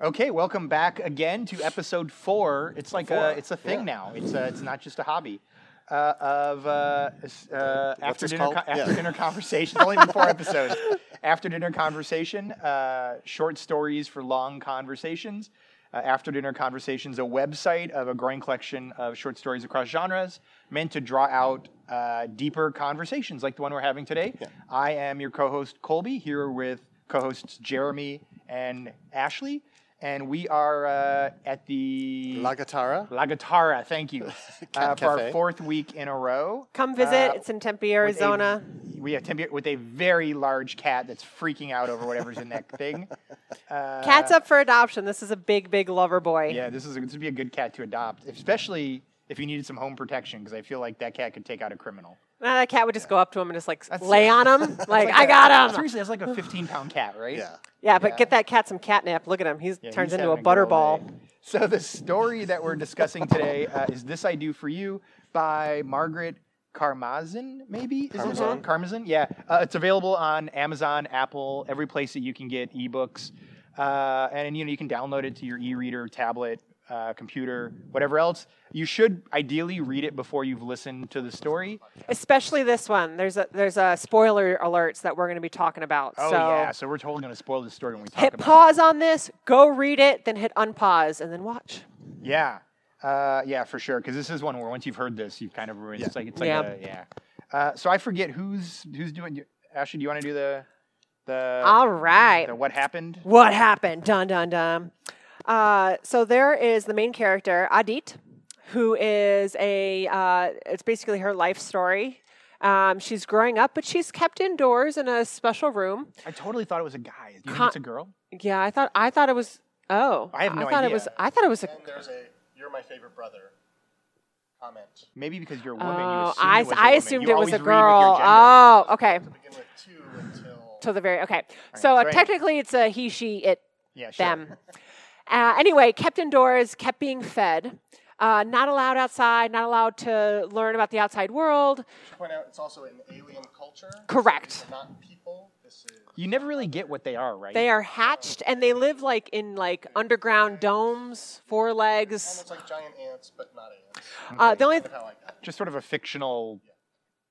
Okay, welcome back again to episode four. It's like Four, a, it's a thing yeah. now. It's uh, it's not just a hobby. Uh, of uh, uh, after dinner co- after Yeah. dinner conversation. It's only been four episodes. After dinner conversation, uh, short stories for long conversations. Uh, after dinner conversations, a website of a growing collection of short stories across genres, meant to draw out uh, deeper conversations like the one we're having today. I am your co-host Colby here with co-hosts Jeremy and Ashley, and we are uh, at the La Guitarra. La Guitarra, thank you, uh, Cat for our fourth week in a row. Come visit. Uh, it's in Tempe, with a- Arizona. we have Tempe with a very large cat that's freaking out over whatever's in that thing. Uh, Cat's up for adoption. This is a big, big lover boy. Yeah, this is a, this would be a good cat to adopt, especially if you needed some home protection, because I feel like that cat could take out a criminal. Nah, that cat would just go up to him and just like That's- lay on him. like, It's I a- got him. Seriously, that's like a 15 pound cat, right? Yeah. Yeah, but Yeah. get that cat some catnip. Look at him. He Yeah, turns into a having good old butterball. So the story that we're discussing today uh, is "This I Do for You" by Margaret Karmazin, Maybe is it Karmazin. Karmazin? Yeah, uh, it's available on Amazon, Apple, every place that you can get ebooks, uh, and you know you can download it to your e-reader, tablet, uh, computer, whatever else. You should ideally read it before you've listened to the story. Especially this one. There's a there's a spoiler alerts that we're going to be talking about. Oh so yeah, so we're totally going to spoil the story when we talk hit about it. pause on this, go read it, then hit unpause, and then watch. Yeah, uh, yeah, for sure. Because this is one where once you've heard this, you've kind of ruined. It's like it's like Yeah. a, yeah. Uh, so I forget who's who's doing. Ashley, do you want to do the the, All right. the what happened? What happened? Dun dun dun. Uh, so there is the main character Adit, who is a. Uh, it's basically her life story. Um, she's growing up, but she's kept indoors in a special room. I totally thought it was a guy. Do you think it's a girl? Yeah, I thought I thought it was. Oh, I have no thought it was. idea. I thought it was a. And there's a "You're my favorite brother" comment. Maybe because you're a woman. you Oh, assumed I, it was a I woman. assumed You it was a read with your girl. Oh, okay. To begin with two until To the very okay. So uh, technically, it's a he, she, it, yeah, sure. them. Uh, anyway, kept indoors, kept being fed. Uh, not allowed outside, not allowed to learn about the outside world. to point out, it's also an alien culture. Correct. these are not people. This is You never really get what they are, right? They are hatched and they live like in like underground domes, four legs. almost like giant ants, but not ants. Uh, the only Kind of how I got it. just sort of a fictional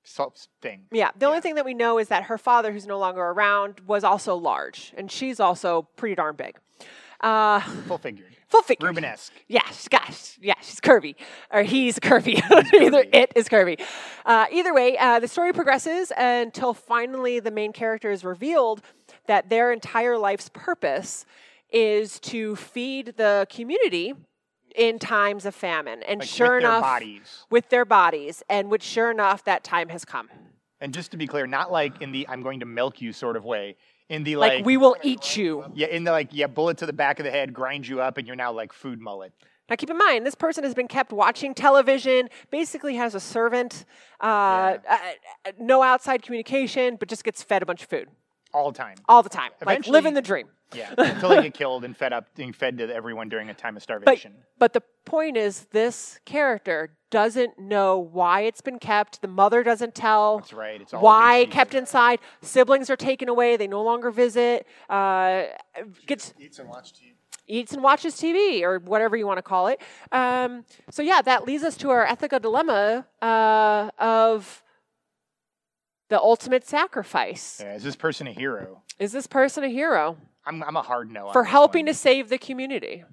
so- thing. yeah, the only thing that we know is that her father, who's no longer around, was also large, and she's also pretty darn big. Uh, Full figured. full figure. Rubenesque. Yes, gosh, yeah, she's curvy, or he's curvy. Either curvy. it is curvy. Uh, either way, uh, the story progresses until finally the main character is revealed that their entire life's purpose is to feed the community in times of famine, and Like, sure with their enough, bodies. with their bodies, and which sure enough, that time has come. And just to be clear, not like in the "I'm going to milk you" sort of way. In the Like, like, we will eat you. yeah, in the like, yeah, bullet to the back of the head, grind you up, and you're now like food mullet. Now, keep in mind, this person has been kept watching television, basically has a servant, uh, uh, uh, no outside communication, but just gets fed a bunch of food all the time. all the time. Like living the dream. Yeah, until they get killed and fed up, being fed to everyone during a time of starvation. but the point is, this character doesn't know why it's been kept. The mother doesn't tell. That's right. It's all why kept inside. Siblings are taken away. They no longer visit. Uh, gets Eats and watch TV. eats and watches TV or whatever you want to call it. Um, so yeah, that leads us to our ethical dilemma uh, of the ultimate sacrifice. Yeah, is this person a hero? Is this person a hero I'm, I'm a hard no. for helping one. to save the community?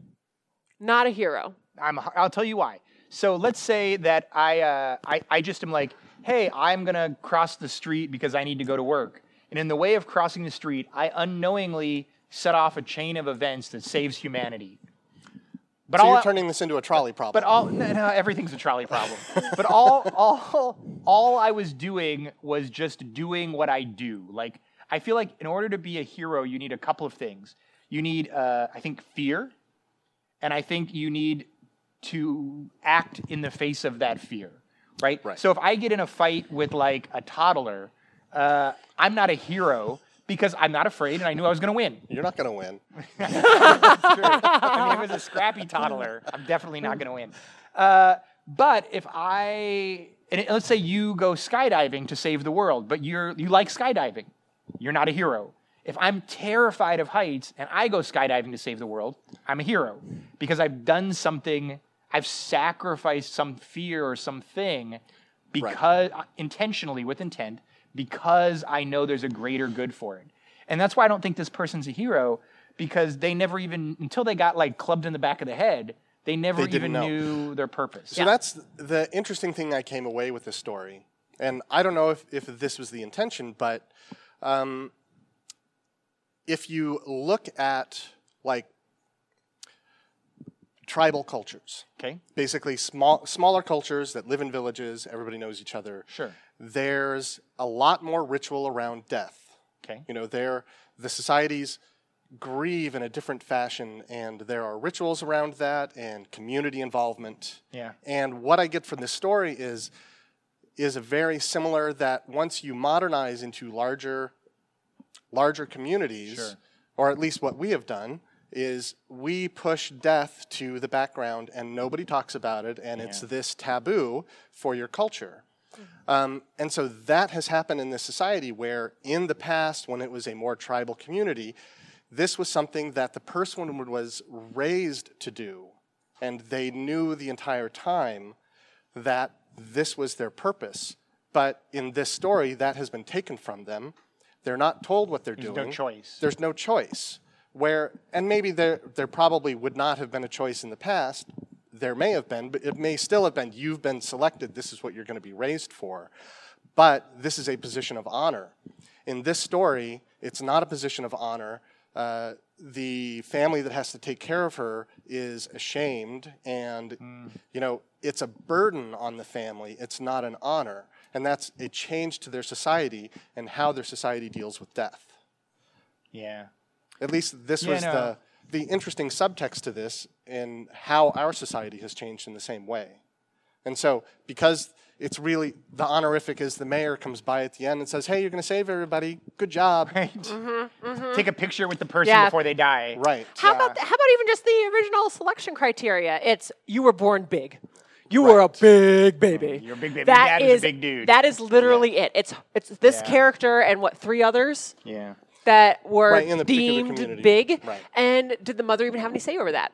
Not a hero. I'm. a- I'll tell you why. So let's say that I, uh, I, I just am like, hey, I'm gonna cross the street because I need to go to work, and in the way of crossing the street, I unknowingly set off a chain of events that saves humanity. But So all you're turning this into a trolley problem. But all no, no, everything's a trolley problem. but all all all I was doing was just doing what I do. Like I feel like in order to be a hero, you need a couple of things. You need, uh, I think, fear, and I think you need to act in the face of that fear. Right. Right. So if I get in a fight with like a toddler, uh, I'm not a hero because I'm not afraid and I knew I was going to win. You're not going to win. That's true. I mean, if it was a scrappy toddler, I'm definitely not going to win. Uh, but if I, and let's say you go skydiving to save the world, but you're you like skydiving, you're not a hero, If I'm terrified of heights and I go skydiving to save the world, I'm a hero because I've done something, I've sacrificed some fear or something because intentionally with intent because I know there's a greater good for it. And that's why I don't think this person's a hero because they never even until they got like clubbed in the back of the head, they never They even know. knew their purpose. So that's the interesting thing I came away with this story. And I don't know if, if this was the intention, but um, if you look at like tribal cultures, Okay. basically small smaller cultures that live in villages, everybody knows each other. Sure. There's a lot more ritual around death. Okay. You know, there the societies grieve in a different fashion, and there are rituals around that and community involvement. Yeah. And what I get from this story is is a very similar that once you modernize into larger larger communities, Sure. or at least what we have done, is we push death to the background and nobody talks about it, and it's this taboo for your culture. Um, and so that has happened in this society where, in the past, when it was a more tribal community, this was something that the person was raised to do. And they knew the entire time that this was their purpose. But in this story, that has been taken from them. They're not told what they're There's doing. There's no choice. There's no choice. Where, and maybe there, there probably would not have been a choice in the past. There may have been, but it may still have been you've been selected, this is what you're going to be raised for. But this is a position of honor. In this story, it's not a position of honor. Uh, the family that has to take care of her is ashamed, and you know it's a burden on the family. It's not an honor, and that's a change to their society and how their society deals with death. Yeah. At least this Yeah, was no. the the interesting subtext to this in how our society has changed in the same way. And so, because it's really the honorific is the mayor comes by at the end and says, "Hey, you're going to save everybody. Good job." Right. Mm-hmm, mm-hmm. Take a picture with the person Yeah. before they die. Right. How Yeah. about how about even just the original selection criteria? It's you were born big. You were a big baby. Mm, you're a big baby. That Dad is a big dude. That is literally it. It's it's this Yeah. character and what three others Yeah. That were Right, in the deemed big. Right. And did the mother even have any say over that?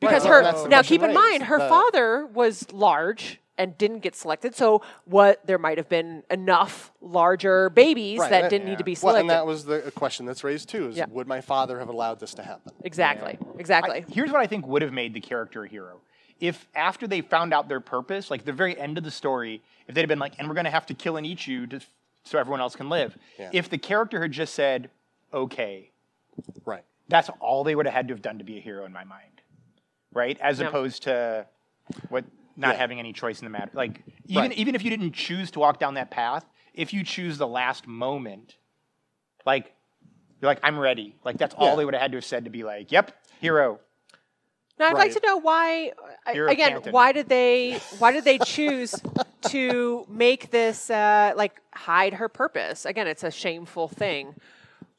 Because well, her that's now keep in raised. mind her The- father was large and didn't get selected. So what there might have been enough larger babies Right, that that- didn't yeah. need to be Well, selected. and that was the question that's raised too: is Yeah. would my father have allowed this to happen? exactly. I- Exactly. here's what I think would have made the character a hero. If after they found out their purpose, like the very end of the story, if they'd have been like, and we're going to have to kill and eat you to, so everyone else can live. Yeah. If the character had just said, okay, Right. that's all they would have had to have done to be a hero in my mind. Right? As Yeah. opposed to what not Yeah. having any choice in the matter. Like even Right. even if you didn't choose to walk down that path, if you choose the last moment, like you're like, I'm ready. Like that's all they would have had to have said to be like, Yep, hero. Now I'd like to know why. I- Hero Again, why did they? Why did they choose to make this uh, like hide her purpose? Again, it's a shameful thing.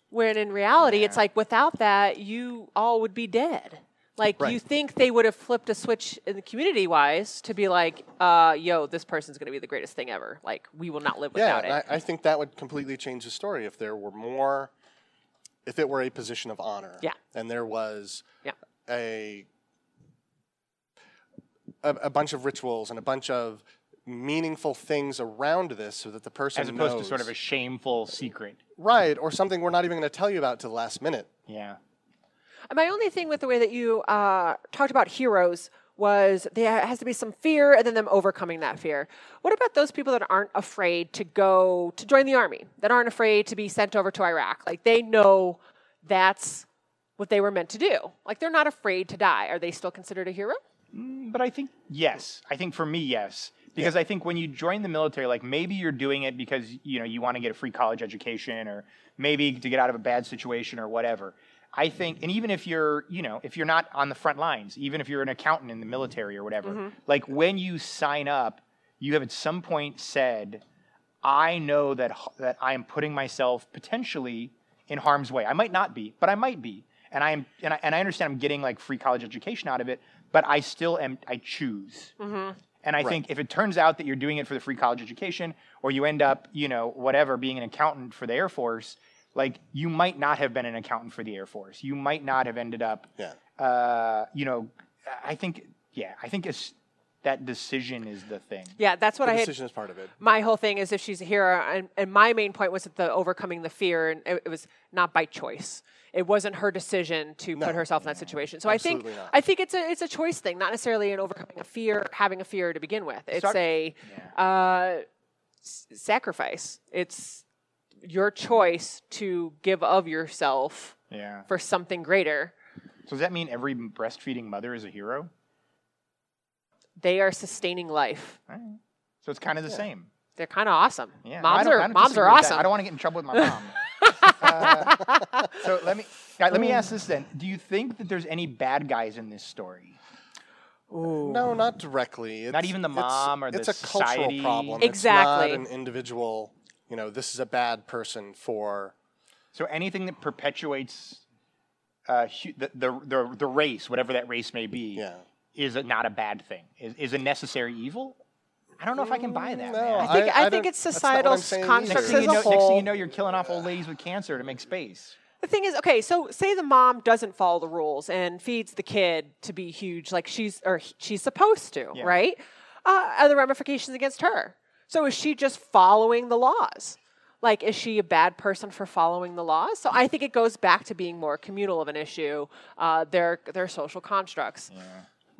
When in reality, it's like without that, you all would be dead. Like you think they would have flipped a switch in the community wise to be like, uh, "Yo, this person's going to be the greatest thing ever. Like we will not live Yeah, without it." I, I think that would completely change the story if there were more, if it were a position of honor. Yeah. And there was Yeah. a, a a bunch of rituals and a bunch of meaningful things around this, so that the person As opposed knows, to sort of a shameful secret. right or something we're not even going to tell you about to the last minute. Yeah. My only thing with the way that you uh, talked about heroes was there has to be some fear and then them overcoming that fear. What about those people that aren't afraid to go to join the army, that aren't afraid to be sent over to Iraq? Like they know that's what they were meant to do. Like they're not afraid to die. Are they still considered a hero? Mm, but I think yes. I think for me, yes. Because I think when you join the military, like maybe you're doing it because you know you want to get a free college education, or maybe to get out of a bad situation, or whatever. I think, and even if you're, you know, if you're not on the front lines, even if you're an accountant in the military or whatever, mm-hmm. like when you sign up, you have at some point said, "I know that that I am putting myself potentially in harm's way. I might not be, but I might be, and I am, and I, and I understand I'm getting like free college education out of it, but I still am. I choose." And I think if it turns out that you're doing it for the free college education, or you end up, you know, whatever, being an accountant for the Air Force, like you might not have been an accountant for the Air Force. You might not have ended up, Yeah. uh, you know, I think, yeah, I think it's that decision is the thing. Yeah, that's what The I had. decision is part of it. My whole thing is if she's a hero, and, and my main point was that the overcoming the fear, and it, it was not by choice. It wasn't her decision to put herself in that situation. So I think not. I think it's a it's a choice thing, not necessarily an overcoming a fear, having a fear to begin with. It's Start- a uh, s- sacrifice. It's your choice to give of yourself Yeah. for something greater. So does that mean every breastfeeding mother is a hero? They are sustaining life. All right. So it's kind of the same. They're kind of awesome. Yeah. moms I are don't moms are with that. awesome. I don't want to get in trouble with my mom. Uh, so let me all right, let me ask this then: Do you think that there's any bad guys in this story? No, not directly. It's, not even the it's- mom or it's the a cultural society. problem. Exactly. It's not an individual. You know, this is a bad person for. So anything that perpetuates uh, the, the the the race, whatever that race may be, Yeah. Is a, not a bad thing. Is is a necessary evil? I don't know if I can buy that. No, man. I think I- I, I think it's that's not what societal I'm saying either. constructs Next as you a know, whole. next thing you know, you're killing off old ladies with cancer to make space. The thing is, okay, so say the mom doesn't follow the rules and feeds the kid to be huge, like she's or she's supposed to, Yeah. right? Uh, are the ramifications against her? So is she just following the laws? Like, is she a bad person for following the laws? So I think it goes back to being more communal of an issue. Uh, their their social constructs.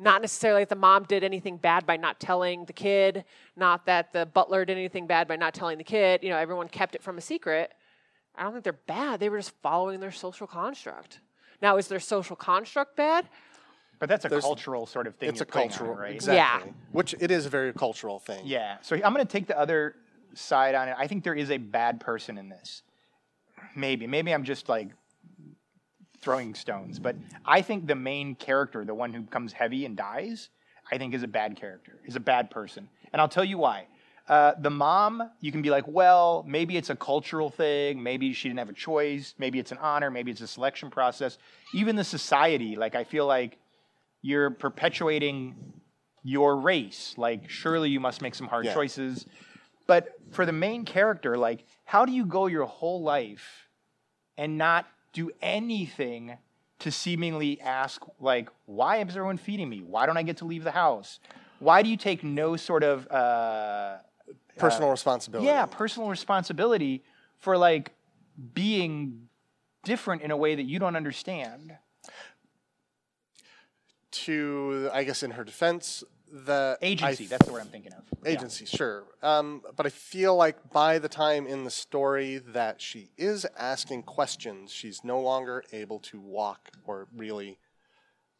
Not necessarily that the mom did anything bad by not telling the kid, not that the butler did anything bad by not telling the kid. You know, everyone kept it from a secret. I don't think they're bad. They were just following their social construct. Now, is their social construct bad? But that's a There's- cultural sort of thing. It's a you're on cultural, right? exactly. Which it is a very cultural thing. Yeah. So I'm going to take the other side on it. I think there is a bad person in this. Maybe. Maybe I'm just like throwing stones. But I think the main character, the one who becomes heavy and dies, I think is a bad character, is a bad person. And I'll tell you why. Uh, the mom, you can be like, well, maybe it's a cultural thing. Maybe she didn't have a choice. Maybe it's an honor. Maybe it's a selection process. Even the society, like, I feel like you're perpetuating your race. Like, surely you must make some hard Yeah. choices. But for the main character, like, how do you go your whole life and not do anything to seemingly ask, like, why is everyone feeding me? Why don't I get to leave the house? Why do you take no sort of, uh, Personal responsibility. yeah, personal responsibility for like being different in a way that you don't understand? To, I guess, in her defense, the I Agency, that's the word I'm thinking of. Yeah. agency, sure. Um, but I feel like by the time in the story that she is asking questions, she's no longer able to walk or really,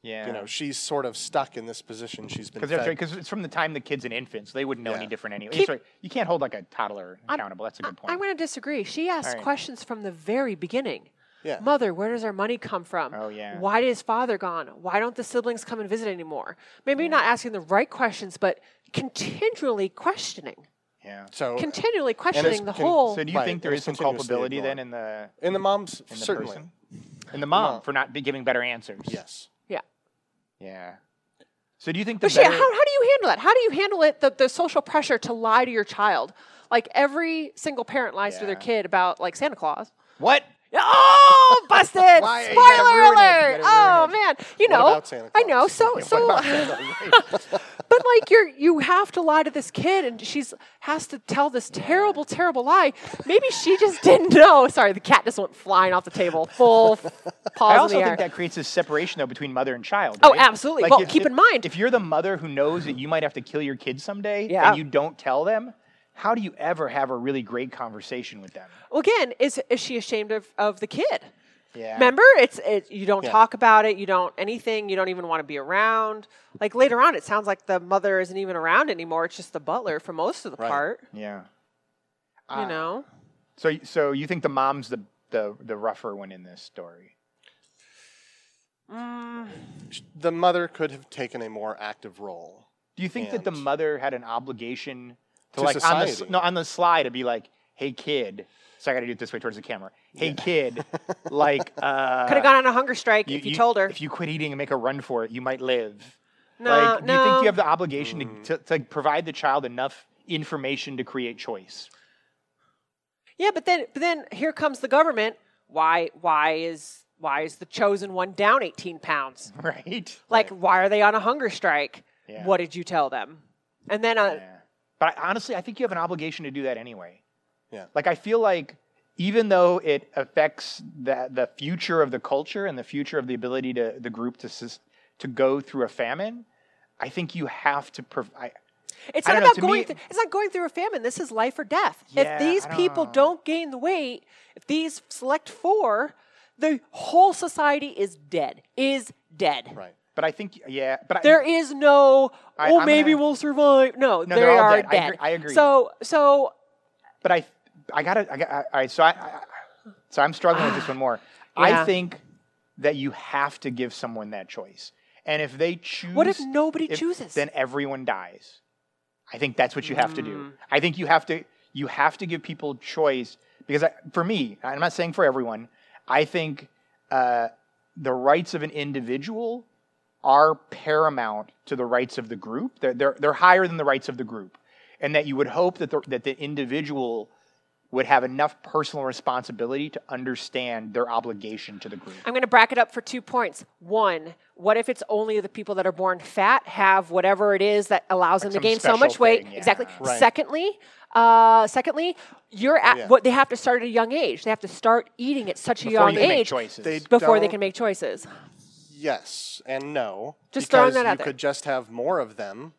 Yeah. you know, she's sort of stuck in this position. She's been because fed. it's from the time the kid's an infant, so they wouldn't know Yeah. any different anyway. Keep- Sorry, you can't hold like a toddler accountable. That's a good point. I'm going to disagree. She asked right. questions from the very beginning. Yeah. Mother, where does our money come from? Oh, yeah. Why is father gone? Why don't the siblings come and visit anymore? Maybe not asking the right questions, but continually questioning. yeah. so Continually questioning the con- whole. So do you Right, think there it is was some culpability then in the in the mom's in the certainly person? In the mom mom. for not be giving better answers. yes. yeah. Yeah. So do you think the But shit, better, how, how do you handle that? How do you handle it, the, the social pressure to lie to your child? Like every single parent lies to their kid about like Santa Claus. what? Oh, busted! Why- Spoiler ruin it, you alert! Oh man, you know, I know. So, so, but like you're you have to lie to this kid, and she's has to tell this terrible, terrible lie. Maybe she just didn't know. Sorry, the cat just went flying off the table, full paws I in also the air. think that creates a separation though between mother and child. Oh, right? absolutely. Well, keep in mind- if you're the mother who knows that you might have to kill your kid someday, Yeah. and you don't tell them, how do you ever have a really great conversation with them? well, again, is is she ashamed of of the kid? Yeah. Remember, it's it, you don't Yeah. talk about it. You don't anything. You don't even want to be around. Like later on, it sounds like the mother isn't even around anymore. It's just the butler for most of the Right. part. Yeah. You ah. know. So, so you think the mom's the the the rougher one in this story? Mm. The mother could have taken a more active role. Do you think that the mother had an obligation to, To like on the society. no on the slide to be like, "Hey kid," so I got to do it this way towards the camera. Hey kid, like uh, Could have gone on a hunger strike if you, told her. If you quit eating and make a run for it, you might live. No, like, do you think you have the obligation Mm. to, to, to provide the child enough information to create choice? Yeah, but then but then here comes the government. Why why is why is the chosen one down 18 pounds? Right. Like why are they on a hunger strike? Yeah. What did you tell them? And then uh, Yeah. But I, honestly, I think you have an obligation to do that anyway. Yeah. Like I feel like even though it affects the the future of the culture and the future of the ability to the group to to go through a famine, I think you have to provide. It's not don't know, about going. me- through, it's not going through a famine. This is life or death. Yeah, if these don't people know. don't gain the weight, if these select four, the whole society is dead. Is dead. Right. But I think yeah. But I, There is no. I- oh, I'm maybe gonna- we'll survive. No, No, they are dead. I agree- I agree. So, so but I I gotta I got all right. So I, I so I'm struggling with this one more. Yeah. I think that you have to give someone that choice, and if they choose, What if nobody if- chooses? Then everyone dies. I think that's what you have to Mm. do. I think you have to you have to give people choice because I, for me, I'm not saying for everyone. I think uh, the rights of an individual are paramount to the rights of the group. They're, they're, they're higher than the rights of the group. And that you would hope that the, that the individual would have enough personal responsibility to understand their obligation to the group. I'm going to bracket up for two points. One, what if it's only the people that are born fat have whatever it is that allows them to gain so special much weight? yeah. Exactly. Right. Secondly, uh, secondly, you're at Yeah. what they have to start at a young age. They have to start eating at such a Before young can make age choices. They before they can make choices. Yes and no. Just throwing that out you there. could just have more of them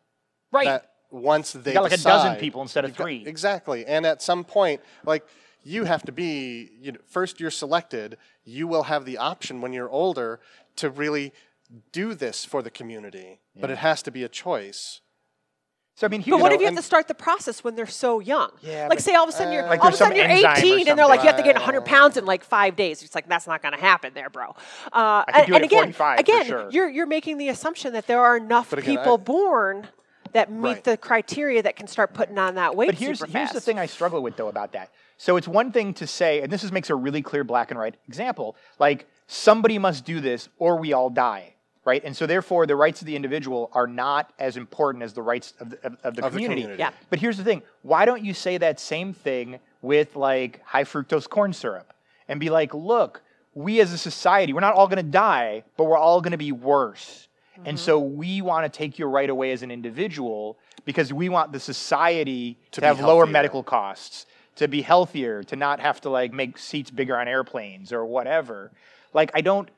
Right. that once they got like a dozen people instead of You've got- three. exactly. And at some point, like you have to be you know, first you're selected, you will have the option when you're older to really do this for the community. But it has to be a choice. So I mean, but what know, if you have to start the process when they're so young? Yeah, like but- say all of a sudden you're Like all of a sudden you're 18 and they're like you have to gain 100 pounds in like five days. It's like that's not going to happen there, bro. Uh, and, do and at again, 45 for again, sure. you're you're making the assumption that there are enough again, people I- born that meet Right. the criteria that can start putting on that weight But here's here's the thing I struggle with though about that. So it's one thing to say, and this is, makes a really clear black and white example, like somebody must do this or we all die, right? And so therefore the rights of the individual are not as important as the rights of the, of, of the Of the community. community. Yeah. But here's the thing: why don't you say that same thing with like high fructose corn syrup and be like, look, we as a society, we're not all going to die, but we're all going to be worse. And so mm-hmm. we want to take your right away as an individual because we want the society to, be have lower medical costs, to be healthier, to not have to like make seats bigger on airplanes or whatever. Like I don't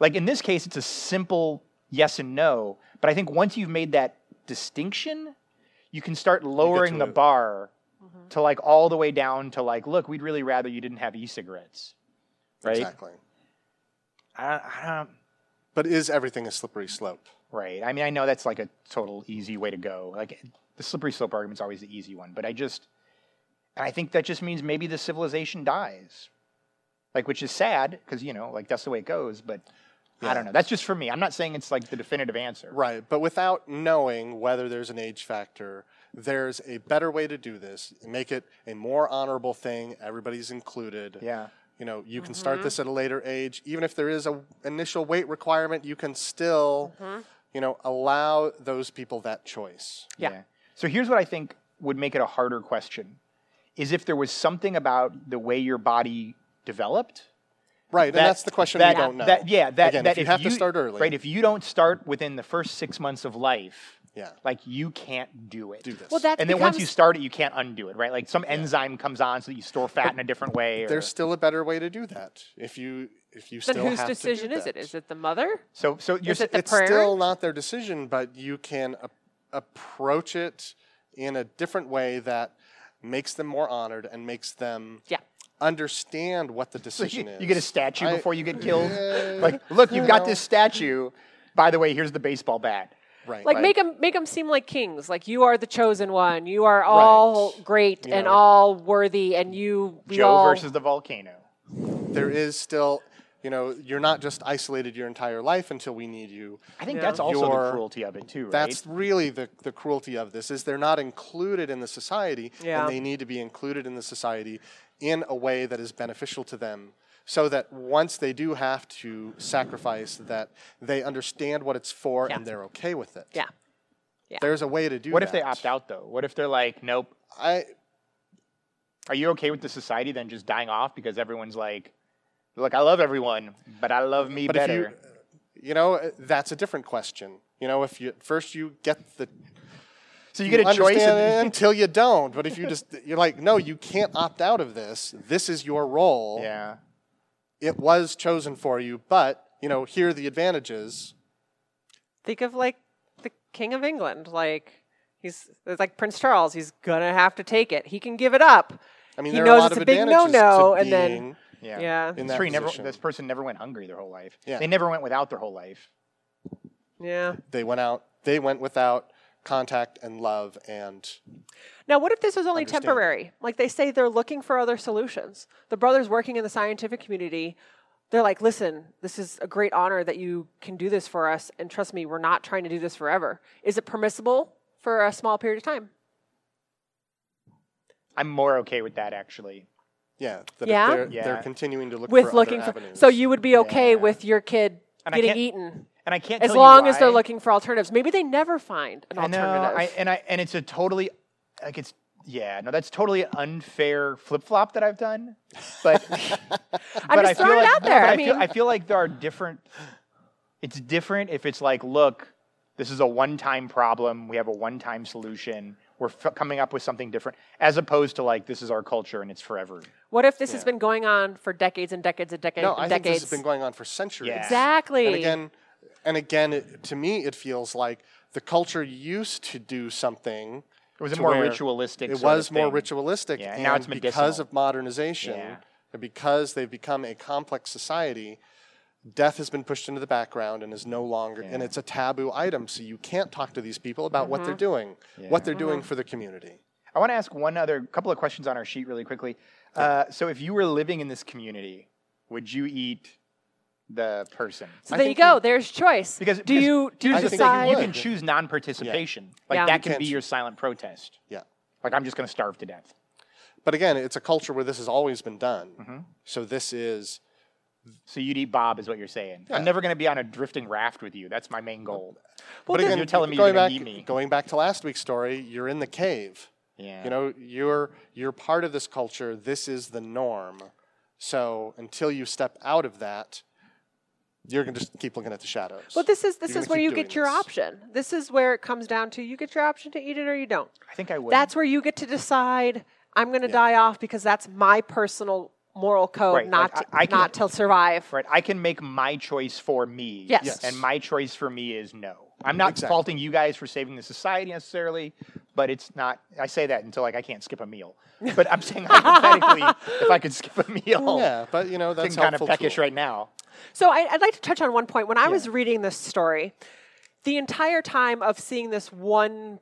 like in this case it's a simple yes and no, but I think once you've made that distinction, you can start lowering to the it. bar mm-hmm. to like all the way down to like, look, we'd really rather you didn't have e-cigarettes. Right? Exactly. I don't, I don't But is everything a slippery slope? Right. I mean, I know that's like a total easy way to go. Like the slippery slope argument's always the easy one, but I just, and I think that just means maybe the civilization dies, like which is sad because you know, like that's the way it goes. But I don't know. That's just for me. I'm not saying it's like the definitive answer. Right, but without knowing whether there's an age factor, there's a better way to do this. Make it a more honorable thing. Everybody's included. Yeah. You know, you can Mm-hmm. start this at a later age. Even if there is a initial weight requirement, you can still, Mm-hmm. you know, allow those people that choice. Yeah. So here's what I think would make it a harder question: is if there was something about the way your body developed Right, that- and that's the question that, we don't know. That, yeah, that, Again, that if you have to start early, right? If you don't start within the first six months of life, yeah, like you can't do it. do this. well, that and then once you start it, you can't undo it, right? Like some enzyme comes on so that you store fat in a different way. Or, there's still a better way to do that. If you if you Then still whose have to do decision is it? that. Is it the mother? so so you're Is it the it's parent? still not their decision, but you can a- approach it in a different way that makes them more honored and makes them Yeah. Understand what the you, decision is. you get a statue I- before you get killed. like, look, you've got this statue. By the way, here's the baseball bat. right. Like, Like- make 'em make them seem like kings. Like you are the chosen one. You are all Right. great You and know. all worthy, and you Joe all, versus the volcano. there is still, you know, you're not just isolated your entire life until we need you. I think Yeah. that's also the cruelty of it too, right? That's really the, the cruelty of this is they're not included in the society Yeah. and they need to be included in the society in a way that is beneficial to them so that once they do have to sacrifice that they understand what it's for Yeah. and they're okay with it. Yeah. Yeah. There's a way to do what that. if they opt out though? What if they're like, nope, I Are you okay with the society then just dying off because everyone's like, look, I love everyone, but I love me But if better. you, you know, uh, that's a different question. You know, if you first you get the so you get a choice. and- until you don't. But if you just you're like, no, you can't opt out of this. This is your role. yeah. It was chosen for you, but you know, here are the advantages. Think of like the King of England. Like he's it's like Prince Charles. He's gonna have to take it. He can give it up. I mean, He there knows are a lot it's of a big advantages no-no, to and then- being Yeah. Yeah. in that true, never, this person never went hungry their whole life. Yeah. They never went without their whole life. Yeah. They went out. They went without contact and love and Now, what if this was only Understand. temporary? Like they say they're looking for other solutions. The brothers working in the scientific community, they're like, listen, this is a great honor that you can do this for us. And trust me, we're not trying to do this forever. Is it permissible for a small period of time? I'm more okay with that actually. yeah, that Yeah? if they're, Yeah. they're continuing to look With for looking other for. avenues. So you would be okay Yeah. with your kid And getting eaten And I can't as tell you long as they're looking for alternatives. Maybe they never find an I know, alternative. I, and I and it's a totally like it's yeah no that's totally unfair flip flop that I've done, but I'm but just I feel throwing like it out there. but I feel, mean- I feel like there are different. It's different if it's like look, this is a one time problem. We have a one time solution. We're f- coming up with something different, as opposed to like this is our culture and it's forever. what if this has been going on for decades and decades and decades no, and I think decades? this has been going on for centuries. Yeah. exactly. And again, and again, it, to me, it feels like the culture used to do something. It was a more ritualistic. It was more thing. ritualistic, Yeah, and now it's because of modernization, Yeah. and because they've become a complex society, death has been pushed into the background and is no longer, and it's a taboo item. So you can't talk to these people about what they're Mm-hmm. doing, what they're doing for the community. I want to ask one other couple of questions on our sheet really quickly. Uh, so, if you were living in this community, would you eat the person? so I there you go. you- There's choice. Because do you do you here's decide? you can choose non-participation. Like Yeah. that can be your silent protest. Yeah. Like I'm just going to starve to death. But again, it's a culture where this has always been done. Mm-hmm. So this is So you'd eat Bob, is what you're saying. Yeah. I'm never going to be on a drifting raft with you. That's my main goal. Well, but again, You're telling me going you're gonna back, eat me. Going back to last week's story, you're in the cave. Yeah. You know, you're you're part of this culture. This is the norm. So until you step out of that, you're gonna just keep looking at the shadows. Well, this is this You're is where you get your this. option. This is where it comes down to you get your option to eat it or you don't. I think I would. That's where you get to decide. I'm going to Yeah. die off because that's my personal moral code, Right, not like, to, I- I can- not to survive. right. I can make my choice for me. Yes. Yes. And my choice for me is no. I'm not Exactly. faulting you guys for saving the society necessarily, but it's not. I say that until like I can't skip a meal. But I'm saying hypothetically, if I could skip a meal, yeah, but you know that's kind of peckish tool. right now. So I, I'd like to touch on one point. When I was reading this story, the entire time of seeing this one,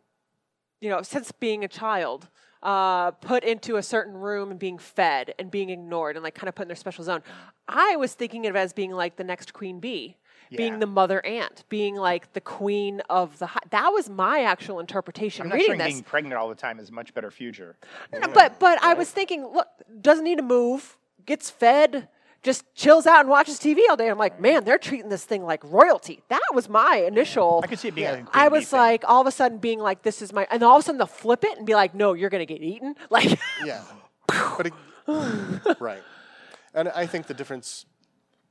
you know, since being a child, uh, put into a certain room and being fed and being ignored and like kind of put in their special zone, I was thinking of it as being like the next queen bee. Yeah. Being the mother ant, being like the queen of the. That was my actual interpretation I'm not reading sure this. being pregnant all the time is a much better future. But but I was thinking, look, doesn't need to move, gets fed, just chills out and watches TV all day. I'm like, man, they're treating this thing like royalty. That was my initial. I could see it being. like I bee was thing. like, all of a sudden being like, this is my, and all of a sudden they'll flip it and be like, no, you're gonna get eaten. Like, Yeah, but it, right, and I think the difference,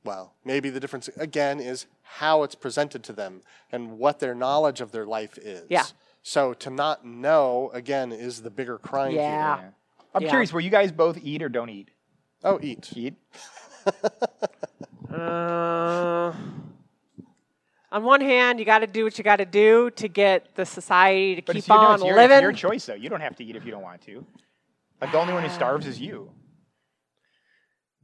well, maybe the difference again is how it's presented to them and what their knowledge of their life is. Yeah. So to not know again is the bigger crime Yeah. here. I'm Yeah. curious. Will you guys both eat or don't eat? Oh, eat. Eat. uh, on one hand, you got to do what you got to do to get the society to But keep it's your, no, on it's your, living. it's your choice, though. You don't have to eat if you don't want to. Like the only one who starves is you.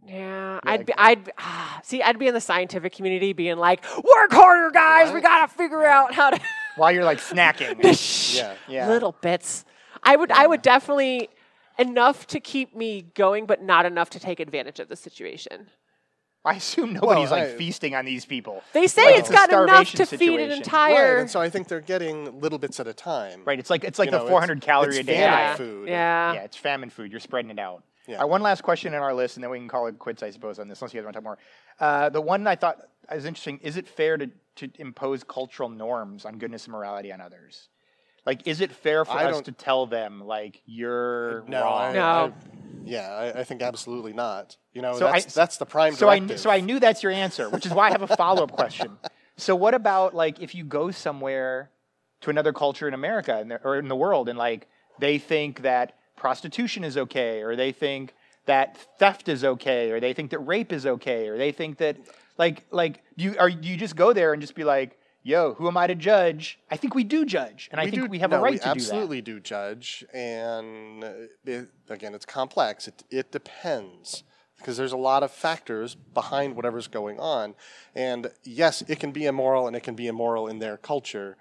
Yeah, Yeah, I'd be, I'd ah, see, I'd be in the scientific community, being like, "Work harder, guys. We gotta figure out how to." While you're like snacking. Yeah. Yeah. little bits. I would, I would definitely enough to keep me going, but not enough to take advantage of the situation. I assume nobody's like I- feasting on these people. They say Like, it's a got enough starvation to feed an situation. entire. Right, and so I think they're getting little bits at a time. Right. It's like it's like You the know, it's- 400 calorie it's a day famine yeah, diet. food. yeah. Yeah, it's famine food. You're spreading it out. Yeah. All right, one last question in our list, and then we can call it quits, I suppose, on this, unless you guys want to talk more. Uh, the one I thought was interesting is it fair to, to impose cultural norms on goodness and morality on others? Like, is it fair for I us don't- to tell them like you're No, wrong? I, No. I- yeah, I, I think absolutely not. You know, So I- that's, that's the prime so I directive. kn- so I knew that's your answer, which is why I have a follow up question. So what about like if you go somewhere to another culture in America and the- or in the world and like they think that prostitution is okay or they think that theft is okay or they think that rape is okay or they think that like like do you are do you just go there and just be like yo who am I to judge? I think we do judge and I think do, we have no, a right we to do that. absolutely do judge, and it, again, it's complex. It, it depends because there's a lot of factors behind whatever's going on, and yes, it can be immoral, and it can be immoral in their culture.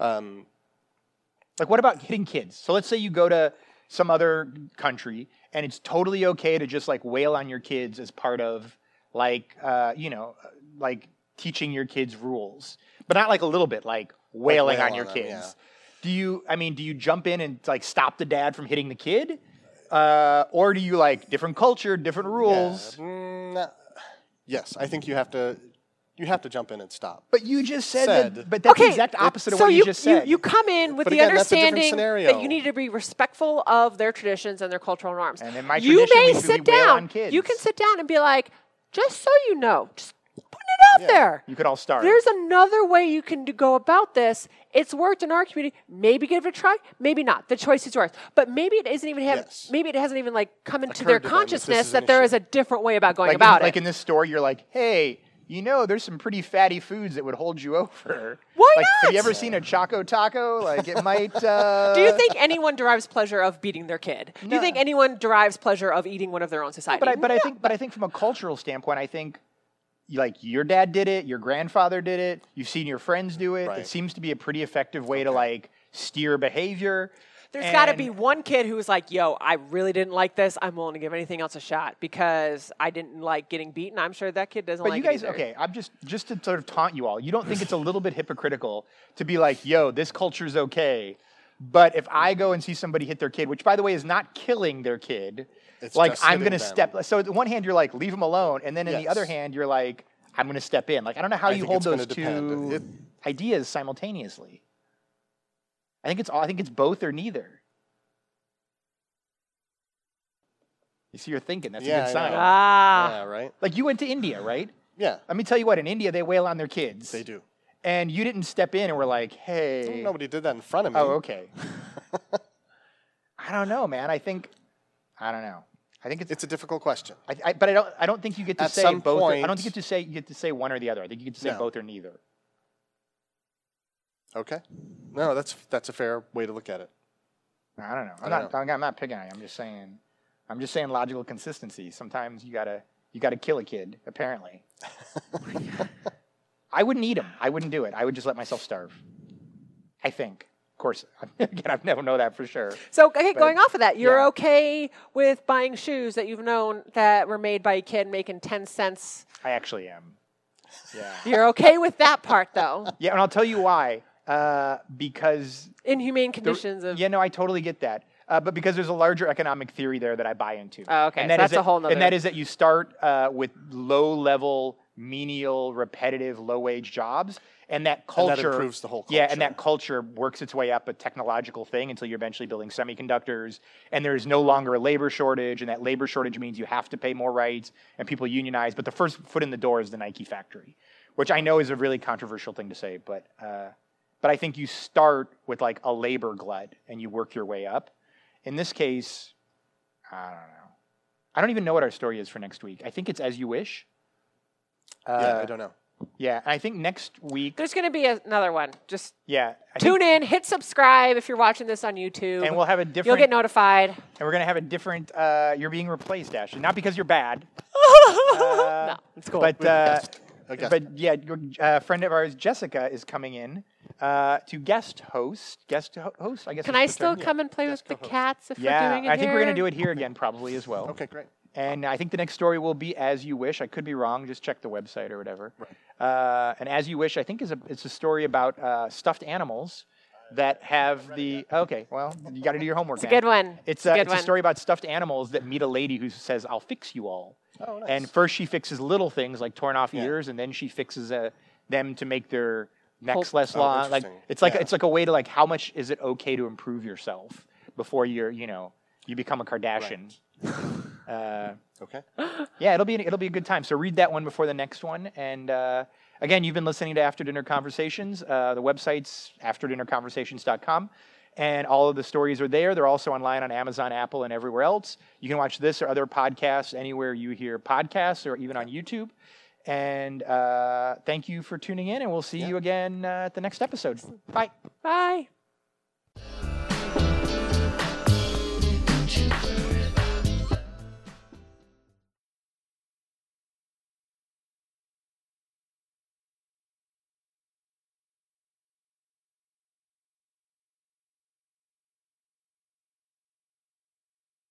Um, Like, what about hitting kids? So let's say you go to some other country and it's totally okay to just like wail on your kids as part of like, uh, you know, like teaching your kids rules, but not like a little bit, like wailing wail on your on them, kids. yeah. Do you, I mean, do you jump in and like stop the dad from hitting the kid? Uh, or do you like different culture, different rules? yeah, mm, nah, yes, I think you have to. You have to jump in and stop. But you just said, Said. that, but that's the exact opposite of so what you, just said. You, come in with But the again, that's a different understanding that you need to be respectful of their traditions and their cultural norms. And in my you tradition, may we- we sit wail down. on kids. You can sit down and be like, just so you know, just putting it out Yeah. there. you could all start. There's another way you can do- go about this. It's worked in our community. Maybe give it a try. Maybe not. The choice is yours. But maybe it isn't even have. Yes. Maybe it hasn't even like come into their Occurred to them that consciousness that an there is a different way about going like about in, it. Like in this store, you're like, hey, you know, there's some pretty fatty foods that would hold you over. Why like, Have you ever seen a Choco Taco? Like it might. Uh, do you think anyone derives pleasure of beating their kid? Do you think anyone derives pleasure of eating one of their own society? But I, but I think, but I think from a cultural standpoint, I think. Like your dad did it, your grandfather did it. You've seen your friends do it. It seems to be a pretty effective way to like steer behavior. There's got to be one kid who was like, "Yo, I really didn't like this. I'm willing to give anything else a shot because I didn't like getting beaten." I'm sure that kid doesn't But like you it guys, either. okay, I'm just just to sort of taunt you all. You don't think it's a little bit hypocritical to be like, "Yo, this culture's okay," but if I go and see somebody hit their kid, which by the way is not killing their kid, It's like just I'm going to them. step. So on the one hand, you're like, leave them alone, and then in the other hand, you're like, I'm going to step in. Like I don't know how I you hold those two It- ideas simultaneously. I think it's all. I think it's both or neither. You see, you're thinking. That's a good sign. know. Ah, yeah, right. Like you went to India, right? Yeah, Let me tell you what. In India, they wail on their kids. they do. And you didn't step in and were like, "Hey." Nobody did that in front of me. Oh, okay. I don't know, man. I think I don't know. I think it's, It's a difficult question. I, I, but I don't. I don't think you get to At say some both. or- I don't think you get to say you get to say one or the other. I think you get to say No. both or neither. Okay. No, that's that's a fair way to look at it. I don't know. I'm I not. don't I'm not picking on you. I'm just saying. I'm just saying logical consistency. Sometimes you gotta you gotta kill a kid. Apparently. I wouldn't eat him. I wouldn't do it. I would just let myself starve. I think. Of course. Again, I've never know that for sure. so okay, going off of that, you're yeah. okay with buying shoes that you've known that were made by a kid making ten cents. I actually am. Yeah. You're okay with that part, though. Yeah, and I'll tell you why. Uh, because Inhumane the- conditions of yeah, no, I totally get that. Uh, but because there's a larger economic theory there that I buy into. Oh, okay. And So that is that's a that- whole nother- And that is that you start uh, with low-level, menial, repetitive, low-wage jobs, and that And culture that improves the whole Yeah, and that culture. culture works its way up a technological thing until you're eventually building semiconductors, and there's no longer a labor shortage, and that labor shortage means you have to pay more rights, and people unionize. But the first foot in the door is the Nike factory, which I know is a really controversial thing to say, but uh, but I think you start with like a labor glut and you work your way up. In this case, I don't know. I don't even know what our story is for next week. I think it's as you wish. yeah, Uh, I don't know. Yeah, I think next week. There's going to be another one. Just Yeah, I think- tune in, hit subscribe if you're watching this on YouTube. and we'll have a different. You'll get notified. and we're gonna have a different. Uh, you're being replaced, Ashley. Not because you're bad. Uh, no, it's cool. But uh, A but yeah, your, uh, friend of ours, Jessica, is coming in uh, to guest host. Guest ho- host, I guess. Can I still term. come and play with the co-host. cats if Yeah, we're doing it I think we're gonna do it here again, probably as well. Okay, great. And I think the next story will be as you wish. I could be wrong. Just check the website or whatever. Uh, and as you wish, I think is a it's a story about uh, stuffed animals that have the okay. Well, you got to do your homework. It's a good one. It's, It's a a, good it's a story about stuffed animals that meet a lady who says, "I'll fix you all." Oh, nice. And first she fixes little things like torn off Yeah. ears, and then she fixes uh, them to make their necks Hope- less Oh, long. Like it's like Yeah. it's like a way to like how much is it okay to improve yourself before you're you know you become a Kardashian. Uh, Okay. yeah, it'll be it'll be a good time. So read that one before the next one. And uh, again, you've been listening to After Dinner Conversations. Uh, the website's afterdinnerconversations.com. And all of the stories are there. They're also online on Amazon, Apple, and everywhere else. You can watch this or other podcasts anywhere you hear podcasts or even on YouTube. And uh, thank you for tuning in, and we'll see you again uh, at the next episode. Bye. Bye.